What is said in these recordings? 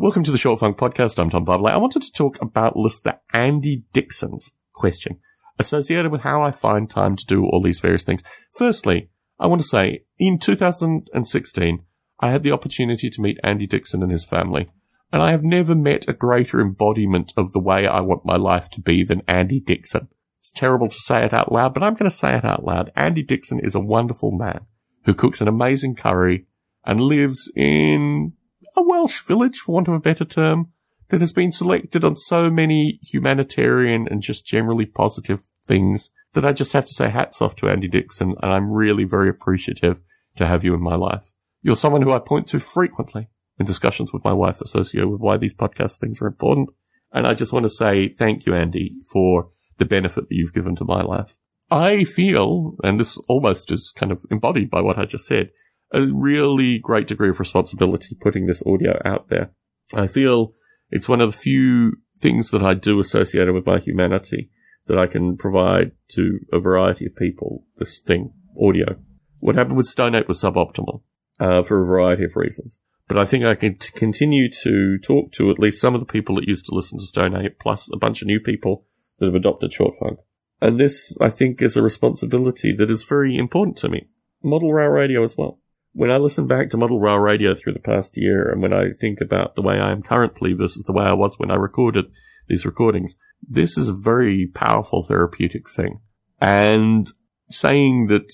Welcome to the Short Funk Podcast. I'm Tom Barbalet. I wanted to talk about listener Andy Dixon's question associated with how I find time to do all these various things. Firstly, I want to say in 2016, I had the opportunity to meet Andy Dixon and his family, and I have never met a greater embodiment of the way I want my life to be than Andy Dixon. It's terrible to say it out loud, but I'm going to say it out loud. Andy Dixon is a wonderful man who cooks an amazing curry and lives in a Welsh village, for want of a better term, that has been selected on so many humanitarian and just generally positive things that I just have to say hats off to Andy Dixon, and I'm really very appreciative to have you in my life. You're someone who I point to frequently in discussions with my wife associated with why these podcast things are important. And I just want to say thank you, Andy, for the benefit that you've given to my life. I feel, and this almost is kind of embodied by what I just said, a really great degree of responsibility putting this audio out there. I feel it's one of the few things that I do associated with my humanity that I can provide to a variety of people. This thing, audio. What happened with Stone was suboptimal uh, for a variety of reasons. But I think I can t- continue to talk to at least some of the people that used to listen to Stone plus a bunch of new people that have adopted short funk. And this, I think, is a responsibility that is very important to me. Model rail radio as well when I listen back to Model Rail Radio through the past year, and when I think about the way I am currently versus the way I was when I recorded these recordings, this is a very powerful therapeutic thing. And saying that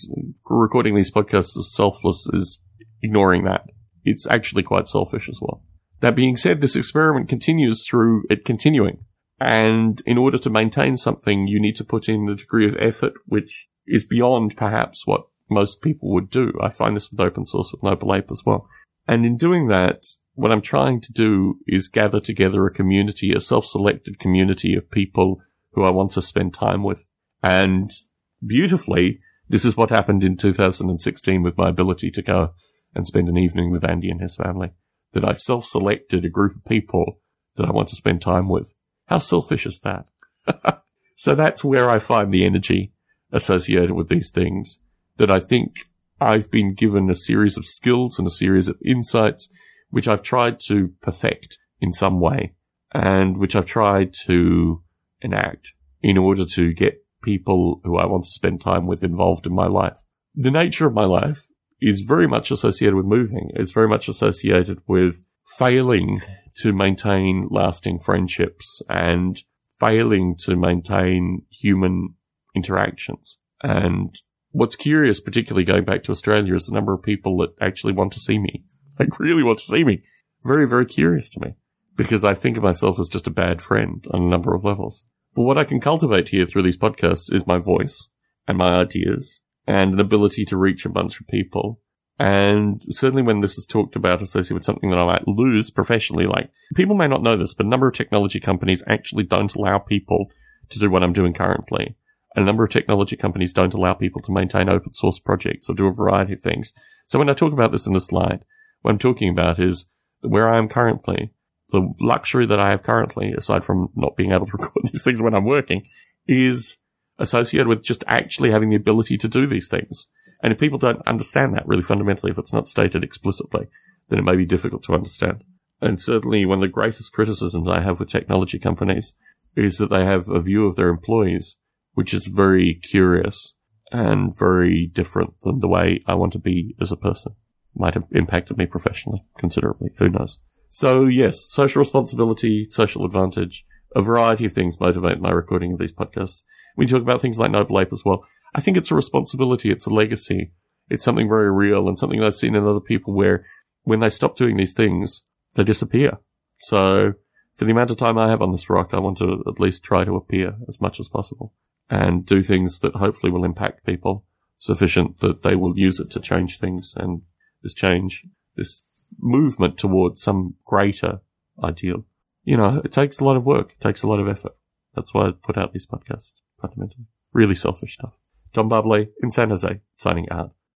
recording these podcasts is selfless is ignoring that. It's actually quite selfish as well. That being said, this experiment continues through it continuing. And in order to maintain something, you need to put in a degree of effort, which is beyond perhaps what most people would do. I find this with open source with Noble Ape as well. And in doing that, what I'm trying to do is gather together a community, a self-selected community of people who I want to spend time with. And beautifully, this is what happened in 2016 with my ability to go and spend an evening with Andy and his family. That I've self-selected a group of people that I want to spend time with. How selfish is that? so that's where I find the energy associated with these things that I think I've been given a series of skills and a series of insights, which I've tried to perfect in some way and which I've tried to enact in order to get people who I want to spend time with involved in my life. The nature of my life is very much associated with moving. It's very much associated with failing to maintain lasting friendships and failing to maintain human interactions. And what's curious, particularly going back to Australia, is the number of people that actually want to see me. Like really want to see me. Very, very curious to me because I think of myself as just a bad friend on a number of levels. But what I can cultivate here through these podcasts is my voice and my ideas and an ability to reach a bunch of people. And certainly when this is talked about associated with something that I might lose professionally, like people may not know this, but a number of technology companies actually don't allow people to do what I'm doing currently a number of technology companies don't allow people to maintain open source projects or do a variety of things. So when I talk about this in the slide, what I'm talking about is where I am currently, the luxury that I have currently, aside from not being able to record these things when I'm working, is associated with just actually having the ability to do these things. And if people don't understand that really fundamentally, if it's not stated explicitly, then it may be difficult to understand. And certainly one of the greatest criticisms I have with technology companies is that they have a view of their employees which is very curious and very different than the way I want to be as a person. Might have impacted me professionally considerably. Who knows? So yes, social responsibility, social advantage, a variety of things motivate my recording of these podcasts. We talk about things like Noble Ape as well. I think it's a responsibility. It's a legacy. It's something very real and something I've seen in other people where when they stop doing these things, they disappear. So for the amount of time I have on this rock, I want to at least try to appear as much as possible and do things that hopefully will impact people sufficient that they will use it to change things and this change, this movement towards some greater ideal. You know, it takes a lot of work. It takes a lot of effort. That's why I put out these podcasts fundamentally. Really selfish stuff. Tom Barbalet in San Jose, signing out.